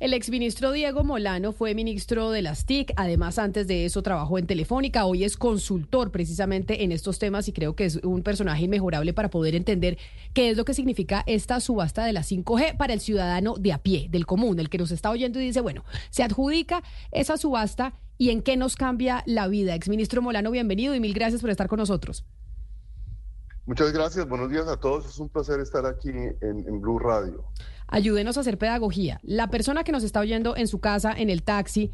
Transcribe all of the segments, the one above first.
El exministro Diego Molano fue ministro de las TIC, además antes de eso trabajó en Telefónica, hoy es consultor precisamente en estos temas y creo que es un personaje inmejorable para poder entender qué es lo que significa esta subasta de la 5G para el ciudadano de a pie, del común, el que nos está oyendo y dice, bueno, se adjudica esa subasta y en qué nos cambia la vida. Exministro Molano, bienvenido y mil gracias por estar con nosotros. Muchas gracias, buenos días a todos. Es un placer estar aquí en, Blue Radio. Ayúdenos a hacer pedagogía. La persona que nos está oyendo en su casa, en el taxi,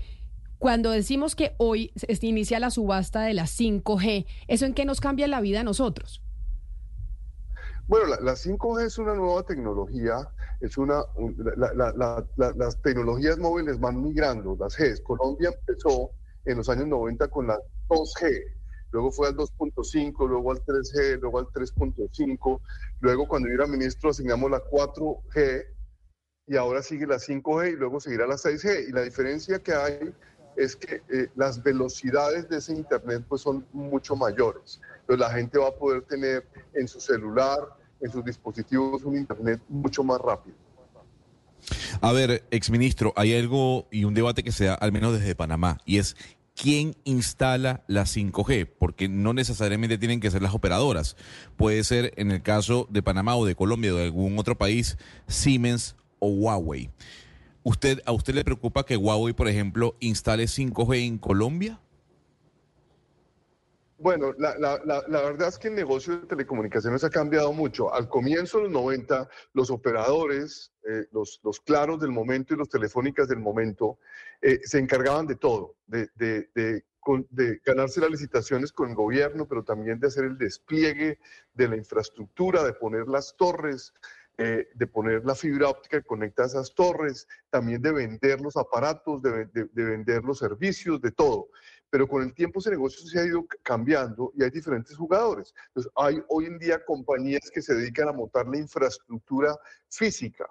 cuando decimos que hoy se inicia la subasta de la 5G, ¿eso en qué nos cambia la vida a nosotros? Bueno, la, 5G es una nueva tecnología, es una, las tecnologías móviles van migrando, las Gs. Colombia empezó en los años 90 con la 2G, luego fue al 2.5, luego al 3G, luego al 3.5, luego cuando yo era ministro asignamos la 4G y ahora sigue la 5G y luego seguirá la 6G. Y la diferencia que hay es que eh, las velocidades de ese Internet pues son mucho mayores. Entonces la gente va a poder tener en su celular, en sus dispositivos un Internet mucho más rápido. A ver, exministro, hay algo y un debate que se da al menos desde Panamá y es quién instala la 5G, porque no necesariamente tienen que ser las operadoras. Puede ser en el caso de Panamá o de Colombia o de algún otro país, Siemens o Huawei. ¿Usted, ¿A usted le preocupa que Huawei, por ejemplo, instale 5G en Colombia? Bueno, la, verdad es que el negocio de telecomunicaciones ha cambiado mucho. Al comienzo de los 90, los operadores, eh, los, claros del momento y los telefónicas del momento, eh, se encargaban de todo, de, de, ganarse las licitaciones con el gobierno, pero también de hacer el despliegue de la infraestructura, de poner las torres, eh, de poner la fibra óptica que conecta esas torres, también de vender los aparatos, de, vender los servicios, de todo pero con el tiempo ese negocio se ha ido cambiando y hay diferentes jugadores. Entonces, hay hoy en día compañías que se dedican a montar la infraestructura física.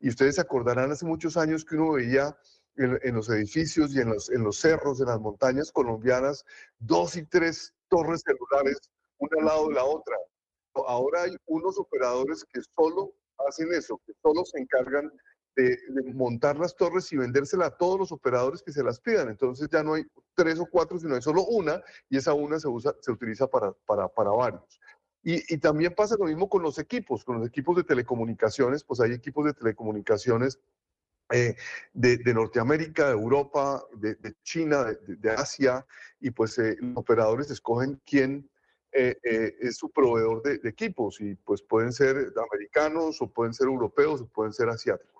Y ustedes se acordarán hace muchos años que uno veía en, los edificios y en los, en los cerros, en las montañas colombianas, dos y tres torres celulares, una al lado de la otra. Ahora hay unos operadores que solo hacen eso, que solo se encargan de, montar las torres y vendérselas a todos los operadores que se las pidan. Entonces ya no hay tres o cuatro, sino hay solo una y esa una se, usa, se utiliza para, para, para varios. Y, y, también pasa lo mismo con los equipos, con los equipos de telecomunicaciones, pues hay equipos de telecomunicaciones eh, de, de, Norteamérica, de Europa, de, de China, de, Asia, y pues eh, los operadores escogen quién eh, es su proveedor de, equipos, y pues pueden ser americanos o pueden ser europeos o pueden ser asiáticos.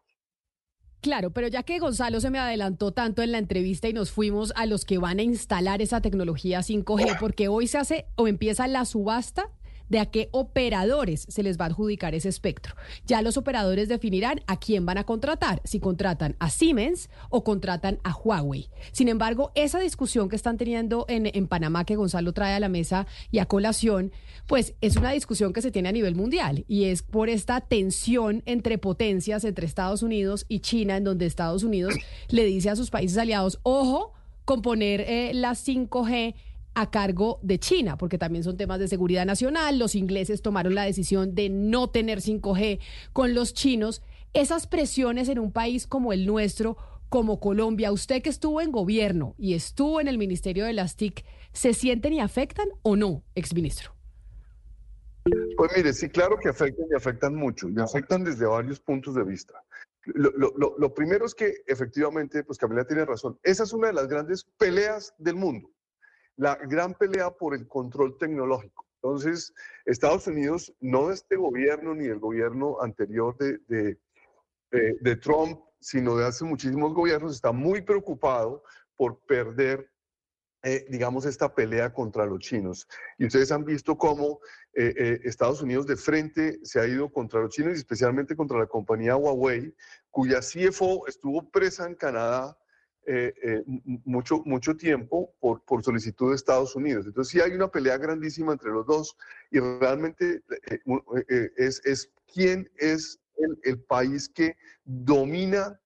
Claro, pero ya que Gonzalo se me adelantó tanto en la entrevista y nos fuimos a los que van a instalar esa tecnología 5G, porque hoy se hace o empieza la subasta de a qué operadores se les va a adjudicar ese espectro. Ya los operadores definirán a quién van a contratar, si contratan a Siemens o contratan a Huawei. Sin embargo, esa discusión que están teniendo en, en Panamá, que Gonzalo trae a la mesa y a colación, pues es una discusión que se tiene a nivel mundial y es por esta tensión entre potencias, entre Estados Unidos y China, en donde Estados Unidos le dice a sus países aliados, ojo, con poner eh, la 5G a cargo de China, porque también son temas de seguridad nacional. Los ingleses tomaron la decisión de no tener 5G con los chinos. Esas presiones en un país como el nuestro, como Colombia, usted que estuvo en gobierno y estuvo en el Ministerio de las TIC, ¿se sienten y afectan o no, exministro? Pues mire, sí, claro que afectan y afectan mucho, y afectan desde varios puntos de vista. Lo, lo primero es que efectivamente, pues Camila tiene razón, esa es una de las grandes peleas del mundo la gran pelea por el control tecnológico. Entonces, Estados Unidos, no de este gobierno ni del gobierno anterior de, de, Trump, sino de hace muchísimos gobiernos, está muy preocupado por perder, eh, digamos, esta pelea contra los chinos. Y ustedes han visto cómo eh, eh, Estados Unidos de frente se ha ido contra los chinos y especialmente contra la compañía Huawei, cuya CFO estuvo presa en Canadá eh, eh, mucho, mucho tiempo por, por, solicitud de Estados Unidos. Entonces sí hay una pelea grandísima entre los dos y realmente eh, es, es quién es el, el, país que domina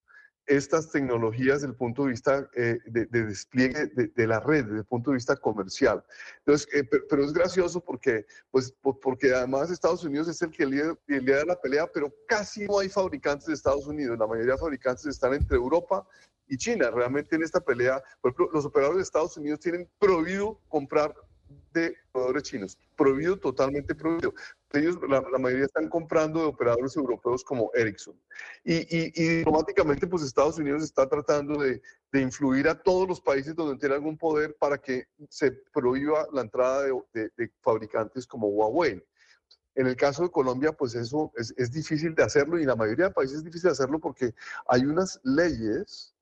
estas tecnologías desde el punto de vista eh, de, despliegue de, la red, desde el punto de vista comercial. Entonces, eh, pero, es gracioso porque, pues, porque además Estados Unidos es el que lidera, la pelea, pero casi no hay fabricantes de Estados Unidos. La mayoría de fabricantes están entre Europa y China. Realmente en esta pelea, por ejemplo, los operadores de Estados Unidos tienen prohibido comprar de operadores chinos, prohibido, totalmente prohibido. Ellos, la, mayoría están comprando de operadores europeos como Ericsson. Y, y, diplomáticamente, pues Estados Unidos está tratando de, de, influir a todos los países donde tiene algún poder para que se prohíba la entrada de, de, fabricantes como Huawei. En el caso de Colombia, pues eso es, es, difícil de hacerlo y la mayoría de países es difícil de hacerlo porque hay unas leyes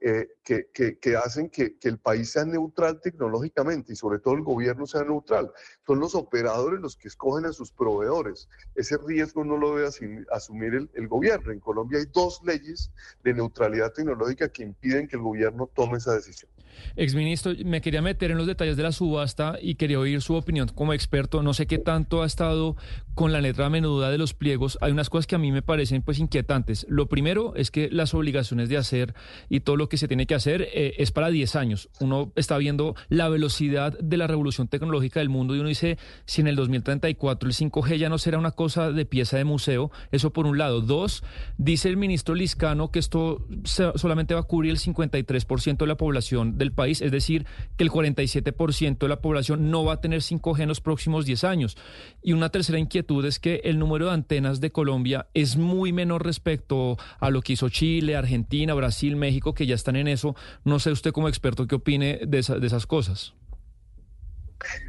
eh, que, que, hacen que, que, el país sea neutral tecnológicamente y sobre todo el gobierno sea neutral. Son los operadores los que escogen a sus proveedores. Ese riesgo no lo debe asumir el, el, gobierno. En Colombia hay dos leyes de neutralidad tecnológica que impiden que el gobierno tome esa decisión. Exministro, me quería meter en los detalles de la subasta y quería oír su opinión como experto. No sé qué tanto ha estado con la letra menuda de los pliegos. Hay unas cosas que a mí me parecen pues inquietantes. Lo primero es que las obligaciones de hacer y todo lo que se tiene que hacer eh, es para 10 años. Uno está viendo la velocidad de la revolución tecnológica del mundo y uno dice, si en el 2034 el 5G ya no será una cosa de pieza de museo, eso por un lado. Dos, dice el ministro Liscano que esto solamente va a cubrir el 53% de la población del país, es decir, que el 47% de la población no va a tener 5G en los próximos 10 años. Y una tercera inquietud es que el número de antenas de Colombia es muy menor respecto a lo que hizo Chile, Argentina, Brasil, México, que ya están en eso. No sé usted como experto qué opine de, esas cosas.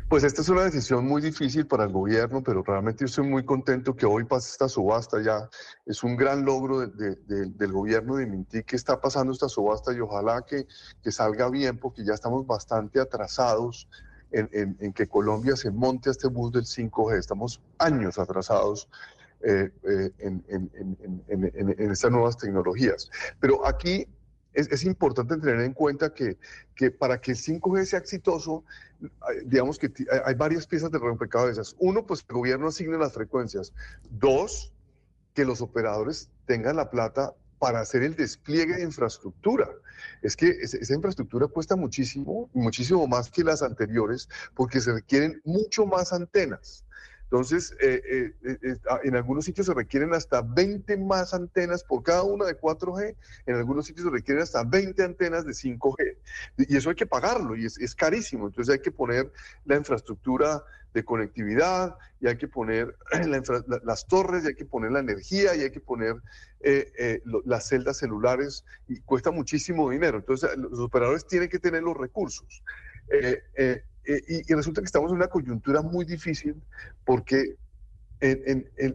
Pues esta es una decisión muy difícil para el gobierno, pero realmente yo estoy muy contento que hoy pase esta subasta ya. Es un gran logro del gobierno de Mintic que está pasando esta subasta y ojalá que, que salga bien porque ya estamos bastante atrasados en, que Colombia se monte a este bus del 5G. Estamos años atrasados eh, eh, en, estas nuevas tecnologías. Pero aquí es, importante tener en cuenta que, que, para que el 5G sea exitoso, digamos que hay varias piezas de rompecabezas. Uno, pues el gobierno asigne las frecuencias. Dos, que los operadores tengan la plata para hacer el despliegue de infraestructura. Es que esa infraestructura cuesta muchísimo, muchísimo más que las anteriores, porque se requieren mucho más antenas. Entonces, eh, eh, eh, ah, en algunos sitios se requieren hasta 20 más antenas por cada una de 4G, en algunos sitios se requieren hasta 20 antenas de 5G. Y eso hay que pagarlo y es, carísimo. Entonces hay que poner la infraestructura de conectividad y hay que poner las torres y hay que poner la energía y hay que poner las celdas celulares y cuesta muchísimo dinero. Entonces los operadores tienen que tener los recursos. Eh, y, resulta que estamos en una coyuntura muy difícil porque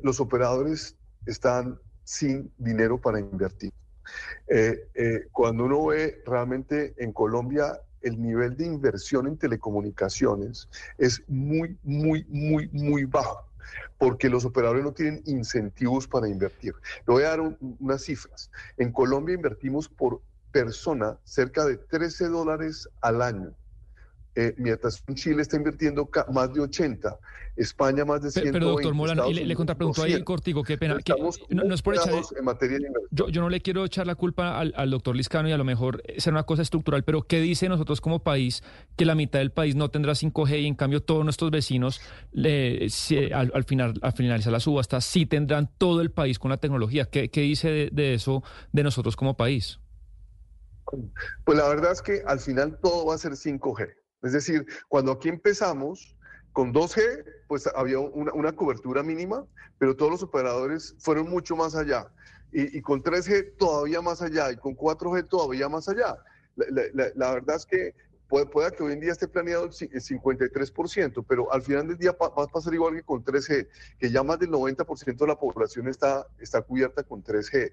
los operadores están sin dinero para invertir. Eh, eh, cuando uno ve realmente en Colombia el nivel de inversión en telecomunicaciones es muy, muy, muy, muy bajo porque los operadores no tienen incentivos para invertir. Le voy a dar unas cifras. En Colombia invertimos por persona cerca de 13 dólares al año eh, mientras Chile está invirtiendo más de 80, España más de 120. Pero, doctor Molano, y le, le contrapregunto ahí, Cortigo, qué pena. no, es por echar, en materia de yo, yo, no le quiero echar la culpa al, al, doctor Liscano y a lo mejor será una cosa estructural, pero ¿qué dice nosotros como país que la mitad del país no tendrá 5G y en cambio todos nuestros vecinos le, al, final, al finalizar la subasta sí tendrán todo el país con la tecnología? ¿Qué, qué dice de, de eso de nosotros como país? Pues la verdad es que al final todo va a ser 5G. Es decir, cuando aquí empezamos con 2G, pues había una, cobertura mínima, pero todos los operadores fueron mucho más allá. Y, con 3G todavía más allá, y con 4G todavía más allá. la verdad es que Puede, que hoy en día esté planeado el 53%, pero al final del día va a pasar igual que con 3G, que ya más del 90% de la población está, está cubierta con 3G,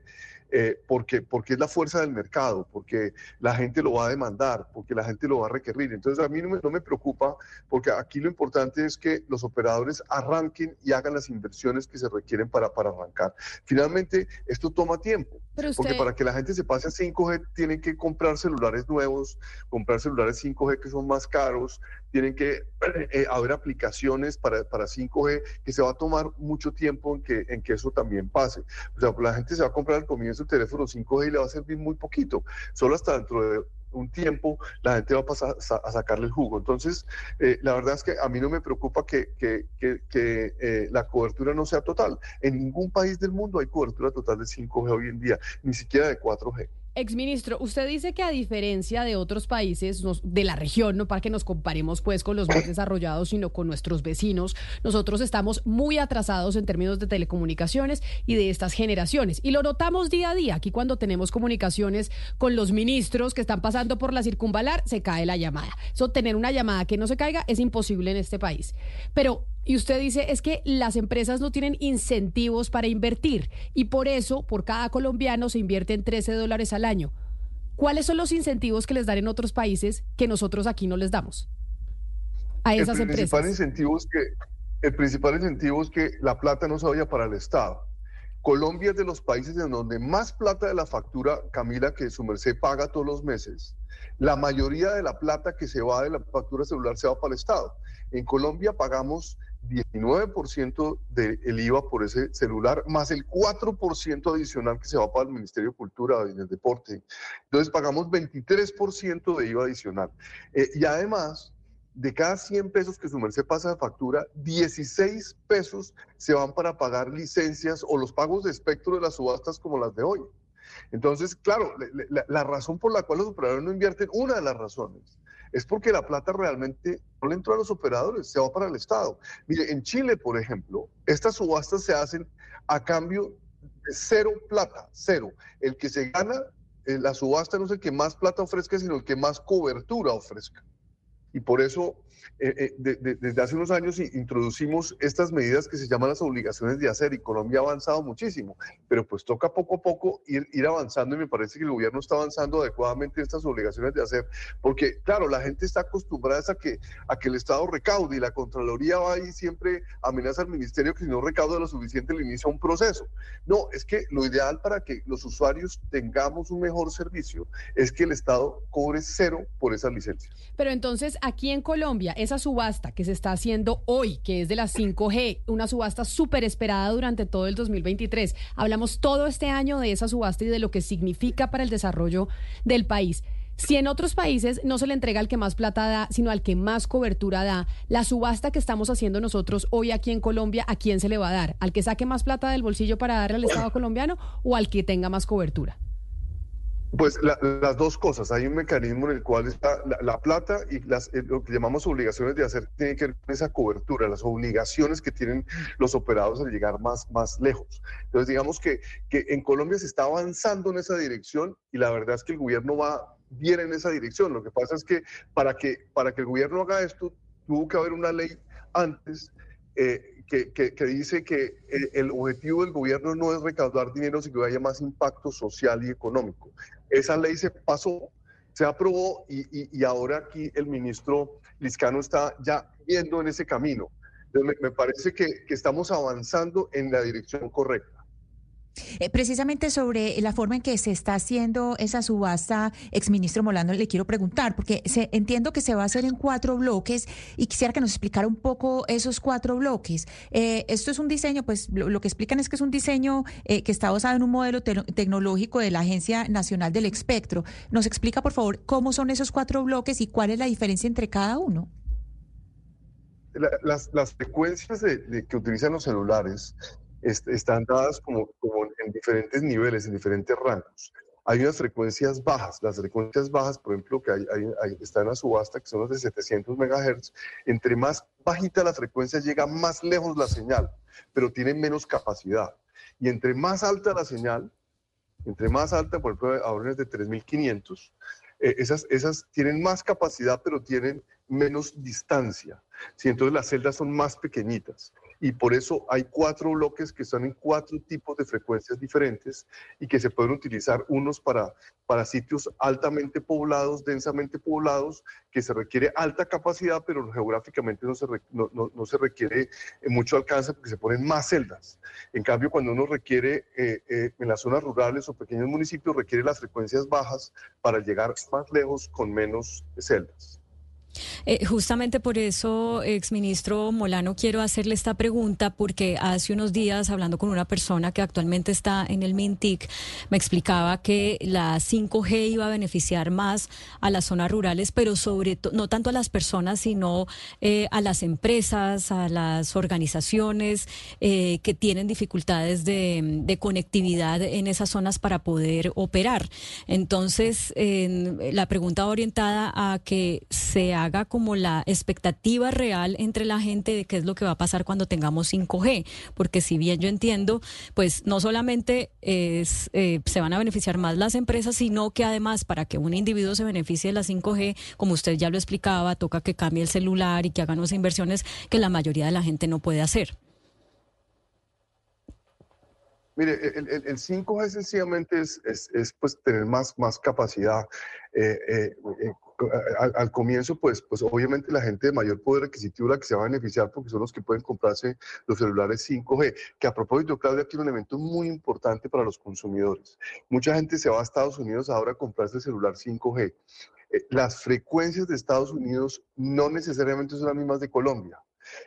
eh, porque, porque es la fuerza del mercado, porque la gente lo va a demandar, porque la gente lo va a requerir. Entonces a mí no me, no me preocupa, porque aquí lo importante es que los operadores arranquen y hagan las inversiones que se requieren para, para arrancar. Finalmente, esto toma tiempo, porque para que la gente se pase a 5G tienen que comprar celulares nuevos, comprar celulares 5G que son más caros, tienen que eh, haber aplicaciones para, para 5G que se va a tomar mucho tiempo en que, en que eso también pase. O sea, la gente se va a comprar al comienzo el teléfono 5G y le va a servir muy poquito, solo hasta dentro de un tiempo la gente va a pasar a sacarle el jugo. Entonces, eh, la verdad es que a mí no me preocupa que, que, que, eh, la cobertura no sea total. En ningún país del mundo hay cobertura total de 5G hoy en día, ni siquiera de 4G. Exministro, usted dice que a diferencia de otros países de la región, no para que nos comparemos pues con los más desarrollados, sino con nuestros vecinos, nosotros estamos muy atrasados en términos de telecomunicaciones y de estas generaciones. Y lo notamos día a día. Aquí cuando tenemos comunicaciones con los ministros que están pasando por la circunvalar, se cae la llamada. Eso, tener una llamada que no se caiga es imposible en este país. Pero y usted dice, es que las empresas no tienen incentivos para invertir y por eso, por cada colombiano se invierte en 13 dólares al año. ¿Cuáles son los incentivos que les dan en otros países que nosotros aquí no les damos a esas el principal empresas? Incentivo es que, el principal incentivo es que la plata no se vaya para el Estado. Colombia es de los países en donde más plata de la factura, Camila, que su merced paga todos los meses. La mayoría de la plata que se va de la factura celular se va para el Estado. En Colombia pagamos 19% del IVA por ese celular, más el 4% adicional que se va para el Ministerio de Cultura y el Deporte. Entonces pagamos 23% de IVA adicional. Eh, y además, de cada 100 pesos que su merced pasa de factura, 16 pesos se van para pagar licencias o los pagos de espectro de las subastas como las de hoy. Entonces, claro, la, la razón por la cual los operadores no invierten, una de las razones, es porque la plata realmente no le entró a los operadores, se va para el Estado. Mire, en Chile, por ejemplo, estas subastas se hacen a cambio de cero plata, cero. El que se gana en eh, la subasta no es el que más plata ofrezca, sino el que más cobertura ofrezca. Y por eso eh, eh, desde hace unos años introducimos estas medidas que se llaman las obligaciones de hacer y Colombia ha avanzado muchísimo, pero pues toca poco a poco ir, ir avanzando y me parece que el gobierno está avanzando adecuadamente en estas obligaciones de hacer, porque claro, la gente está acostumbrada a que, a que el Estado recaude y la Contraloría va y siempre amenaza al Ministerio que si no recauda lo suficiente le inicia un proceso. No, es que lo ideal para que los usuarios tengamos un mejor servicio es que el Estado cobre cero por esas licencias. Pero entonces aquí en Colombia, esa subasta que se está haciendo hoy, que es de las 5G, una subasta súper esperada durante todo el 2023. Hablamos todo este año de esa subasta y de lo que significa para el desarrollo del país. Si en otros países no se le entrega al que más plata da, sino al que más cobertura da, la subasta que estamos haciendo nosotros hoy aquí en Colombia, ¿a quién se le va a dar? ¿Al que saque más plata del bolsillo para darle al Estado colombiano o al que tenga más cobertura? Pues las dos cosas. Hay un mecanismo en el cual está la, plata y las, eh, lo que llamamos obligaciones de hacer tiene que ver con esa cobertura, las obligaciones que tienen los operados de llegar más, más lejos. Entonces, digamos que, que en Colombia se está avanzando en esa dirección y la verdad es que el gobierno va bien en esa dirección. Lo que pasa es que para que, para que el gobierno haga esto, tuvo que haber una ley antes eh, que, dice que el, objetivo del gobierno no es recaudar dinero, sino que haya más impacto social y económico. Esa ley se pasó, se aprobó y, ahora aquí el ministro Liscano está ya yendo en ese camino. me, me parece que, que estamos avanzando en la dirección correcta. Eh, precisamente sobre la forma en que se está haciendo esa subasta, exministro Molano, le quiero preguntar, porque se, entiendo que se va a hacer en cuatro bloques y quisiera que nos explicara un poco esos cuatro bloques. Eh, esto es un diseño, pues lo, que explican es que es un diseño eh, que está basado en un modelo tecnológico de la Agencia Nacional del Espectro. ¿Nos explica, por favor, cómo son esos cuatro bloques y cuál es la diferencia entre cada uno? las, frecuencias que utilizan los celulares están dadas como, como en diferentes niveles, en diferentes rangos. Hay unas frecuencias bajas, las frecuencias bajas, por ejemplo, que hay, están a subasta, que son las de 700 MHz. Entre más bajita la frecuencia llega más lejos la señal, pero tiene menos capacidad. Y entre más alta la señal, entre más alta, por ejemplo, ahora es de 3500, eh, esas, esas tienen más capacidad, pero tienen menos distancia. ¿sí? Entonces las celdas son más pequeñitas y por eso hay cuatro bloques que están en cuatro tipos de frecuencias diferentes y que se pueden utilizar unos para, para sitios altamente poblados, densamente poblados, que se requiere alta capacidad, pero geográficamente no se, no, se requiere eh, mucho alcance porque se ponen más celdas. En cambio, cuando uno requiere eh, eh, en las zonas rurales o pequeños municipios, requiere las frecuencias bajas para llegar más lejos con menos celdas. Eh, justamente por eso, exministro Molano, quiero hacerle esta pregunta porque hace unos días, hablando con una persona que actualmente está en el MINTIC, me explicaba que la 5G iba a beneficiar más a las zonas rurales, pero sobre todo, no tanto a las personas, sino eh, a las empresas, a las organizaciones eh, que tienen dificultades de, conectividad en esas zonas para poder operar. Entonces, la pregunta orientada a que se haga como la expectativa real entre la gente de qué es lo que va a pasar cuando tengamos 5G, porque si bien yo entiendo, pues no solamente es, eh, se van a beneficiar más las empresas, sino que además para que un individuo se beneficie de la 5G, como usted ya lo explicaba, toca que cambie el celular y que hagan unas inversiones que la mayoría de la gente no puede hacer. Mire, el, el, 5G sencillamente es, es, pues tener más, más capacidad. Eh, eh, al, comienzo, pues, pues obviamente la gente de mayor poder adquisitivo la que se va a beneficiar porque son los que pueden comprarse los celulares 5G, que a propósito, Claudia, aquí un elemento muy importante para los consumidores. Mucha gente se va a Estados Unidos ahora a comprarse el celular 5G. Eh, las frecuencias de Estados Unidos no necesariamente son las mismas de Colombia.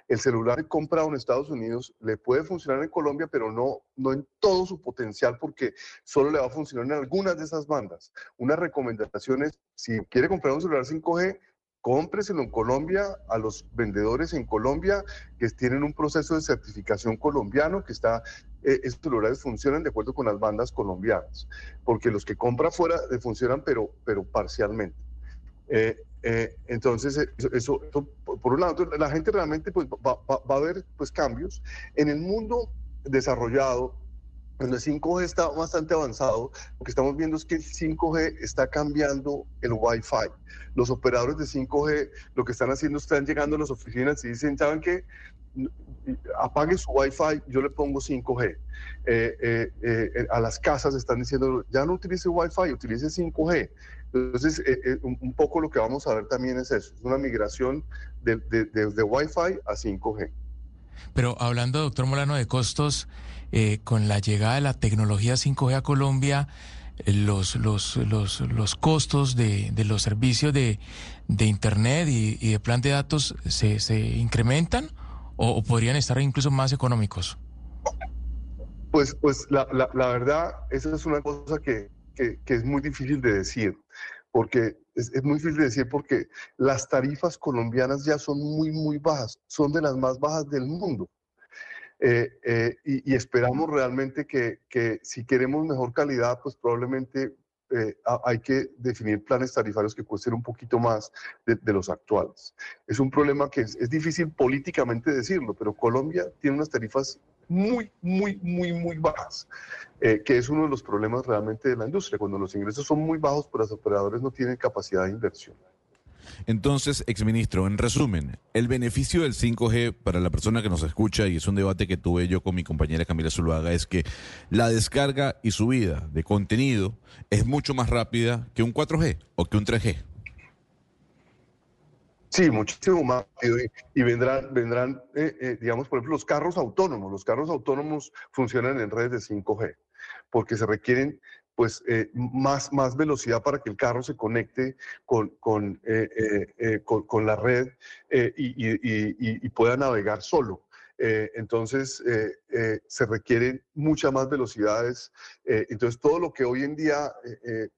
El celular comprado en Estados Unidos le puede funcionar en Colombia, pero no, no en todo su potencial porque solo le va a funcionar en algunas de esas bandas. Una recomendación es, si quiere comprar un celular 5G, cómpreselo en Colombia a los vendedores en Colombia que tienen un proceso de certificación colombiano que está, eh, estos celulares funcionan de acuerdo con las bandas colombianas, porque los que compra fuera funcionan pero, pero parcialmente. Eh, eh, entonces, eso, por un lado, la gente realmente pues, va, a ver pues, cambios. En el mundo desarrollado, donde el 5G está bastante avanzado, lo que estamos viendo es que el 5G está cambiando el Wi-Fi. Los operadores de 5G lo que están haciendo es están llegando a las oficinas y dicen, ¿saben qué? apague su Wi-Fi, yo le pongo 5G. Eh, a las casas están diciendo, ya no utilice Wi-Fi, utilice 5G. Entonces, eh, eh, un poco lo que vamos a ver también es eso, es una migración de, de, Wi-Fi a 5G. Pero hablando, doctor Molano, de costos, eh, con la llegada de la tecnología 5G a Colombia, los, los, los, los costos de, de, los servicios de, de Internet y, de plan de datos se, se incrementan o, podrían estar incluso más económicos? Pues, pues la, la, la verdad, esa es una cosa que, que, es muy difícil de decir, porque es, muy difícil de decir porque las tarifas colombianas ya son muy, muy bajas, son de las más bajas del mundo. Eh, eh, y, esperamos realmente que, que, si queremos mejor calidad, pues probablemente eh, hay que definir planes tarifarios que cuesten un poquito más de, los actuales. Es un problema que es, es, difícil políticamente decirlo, pero Colombia tiene unas tarifas muy, muy, muy, muy bajas, eh, que es uno de los problemas realmente de la industria. Cuando los ingresos son muy bajos, pues los operadores no tienen capacidad de inversión. Entonces, exministro, en resumen, el beneficio del 5G para la persona que nos escucha, y es un debate que tuve yo con mi compañera Camila Zuluaga, es que la descarga y subida de contenido es mucho más rápida que un 4G o que un 3G. Sí, muchísimo más. Y, vendrán, vendrán eh, eh, digamos, por ejemplo, los carros autónomos. Los carros autónomos funcionan en redes de 5G porque se requieren pues eh, más, más velocidad para que el carro se conecte con, con, con, la red y, pueda navegar solo. entonces, se requieren muchas más velocidades. entonces, todo lo que hoy en día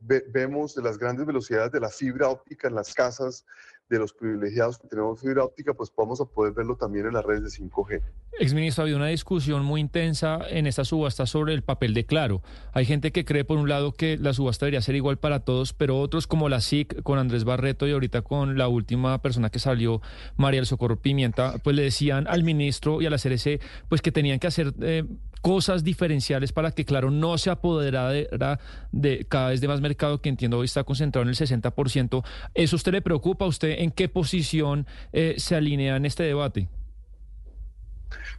vemos de las grandes velocidades de la fibra óptica en las casas, de los privilegiados que tenemos fibra óptica, pues vamos a poder verlo también en las redes de 5G. Exministro, ha habido una discusión muy intensa en esta subasta sobre el papel de Claro. Hay gente que cree, por un lado, que la subasta debería ser igual para todos, pero otros, como la SIC, con Andrés Barreto y ahorita con la última persona que salió, María del Socorro Pimienta, pues le decían al ministro y a la CRC, pues que tenían que hacer eh, cosas diferenciales para que, claro, no se apoderara de, cada vez de más mercado que entiendo hoy está concentrado en el 60%. ¿Eso usted le preocupa? ¿A ¿Usted en qué posición eh, se alinea en este debate?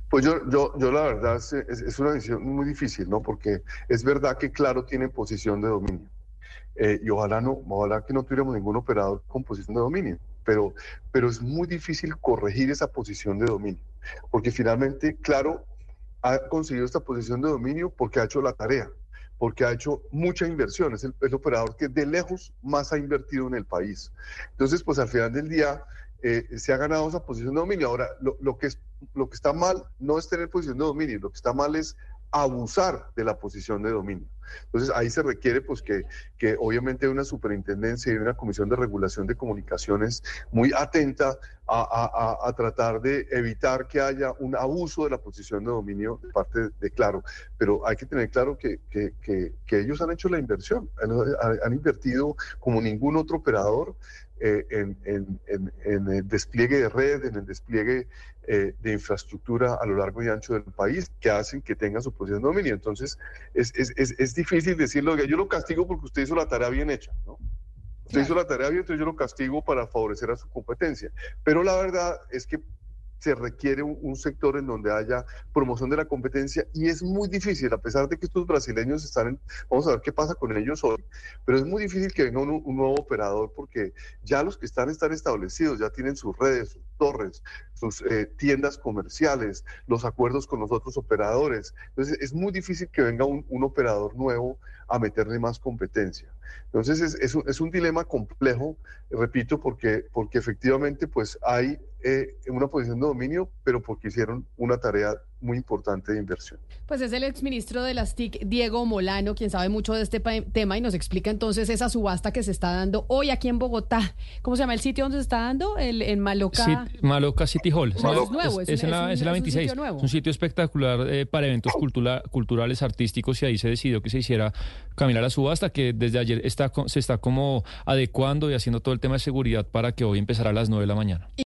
Pues yo, yo, yo la verdad es, una decisión muy difícil, ¿no? Porque es verdad que Claro tiene posición de dominio. Eh, y ojalá no, ojalá que no tuviéramos ningún operador con posición de dominio. Pero, pero es muy difícil corregir esa posición de dominio. Porque finalmente, claro, ha conseguido esta posición de dominio porque ha hecho la tarea, porque ha hecho mucha inversión, es el, operador que de lejos más ha invertido en el país. Entonces, pues al final del día eh, se ha ganado esa posición de dominio. Ahora, lo, que es, lo que está mal no es tener posición de dominio, lo que está mal es abusar de la posición de dominio. Entonces ahí se requiere pues que, que obviamente una superintendencia y una comisión de regulación de comunicaciones muy atenta a, a, a, tratar de evitar que haya un abuso de la posición de dominio de parte de, Claro. Pero hay que tener claro que, que, que, ellos han hecho la inversión, han, invertido como ningún otro operador eh, en, en, en, en, el despliegue de red, en el despliegue eh, de infraestructura a lo largo y ancho del país que hacen que tenga su posición de dominio. Entonces, es, es, es, es difícil decirlo, yo lo castigo porque usted hizo la tarea bien hecha, ¿no? Usted claro. hizo la tarea bien, entonces yo lo castigo para favorecer a su competencia. Pero la verdad es que se requiere un, sector en donde haya promoción de la competencia y es muy difícil, a pesar de que estos brasileños están en, vamos a ver qué pasa con ellos hoy, pero es muy difícil que venga un, nuevo operador porque ya los que están están establecidos, ya tienen sus redes, sus torres, sus eh, tiendas comerciales, los acuerdos con los otros operadores. Entonces es muy difícil que venga un, operador nuevo a meterle más competencia. Entonces es, es, un, es un dilema complejo, repito, porque, porque efectivamente pues hay eh, una posición de dominio, pero porque hicieron una tarea muy importante de inversión. Pues es el exministro de las TIC, Diego Molano, quien sabe mucho de este tema y nos explica entonces esa subasta que se está dando hoy aquí en Bogotá. ¿Cómo se llama el sitio donde se está dando? El, en Maloca. Sí, Maloca City Hall. Maloca. Es, nuevo, es, es, en la, es, la 26. Un es un sitio espectacular eh, para eventos cultura, culturales, artísticos y ahí se decidió que se hiciera caminar la subasta que desde ayer está, se está como adecuando y haciendo todo el tema de seguridad para que hoy empezara a las 9 de la mañana.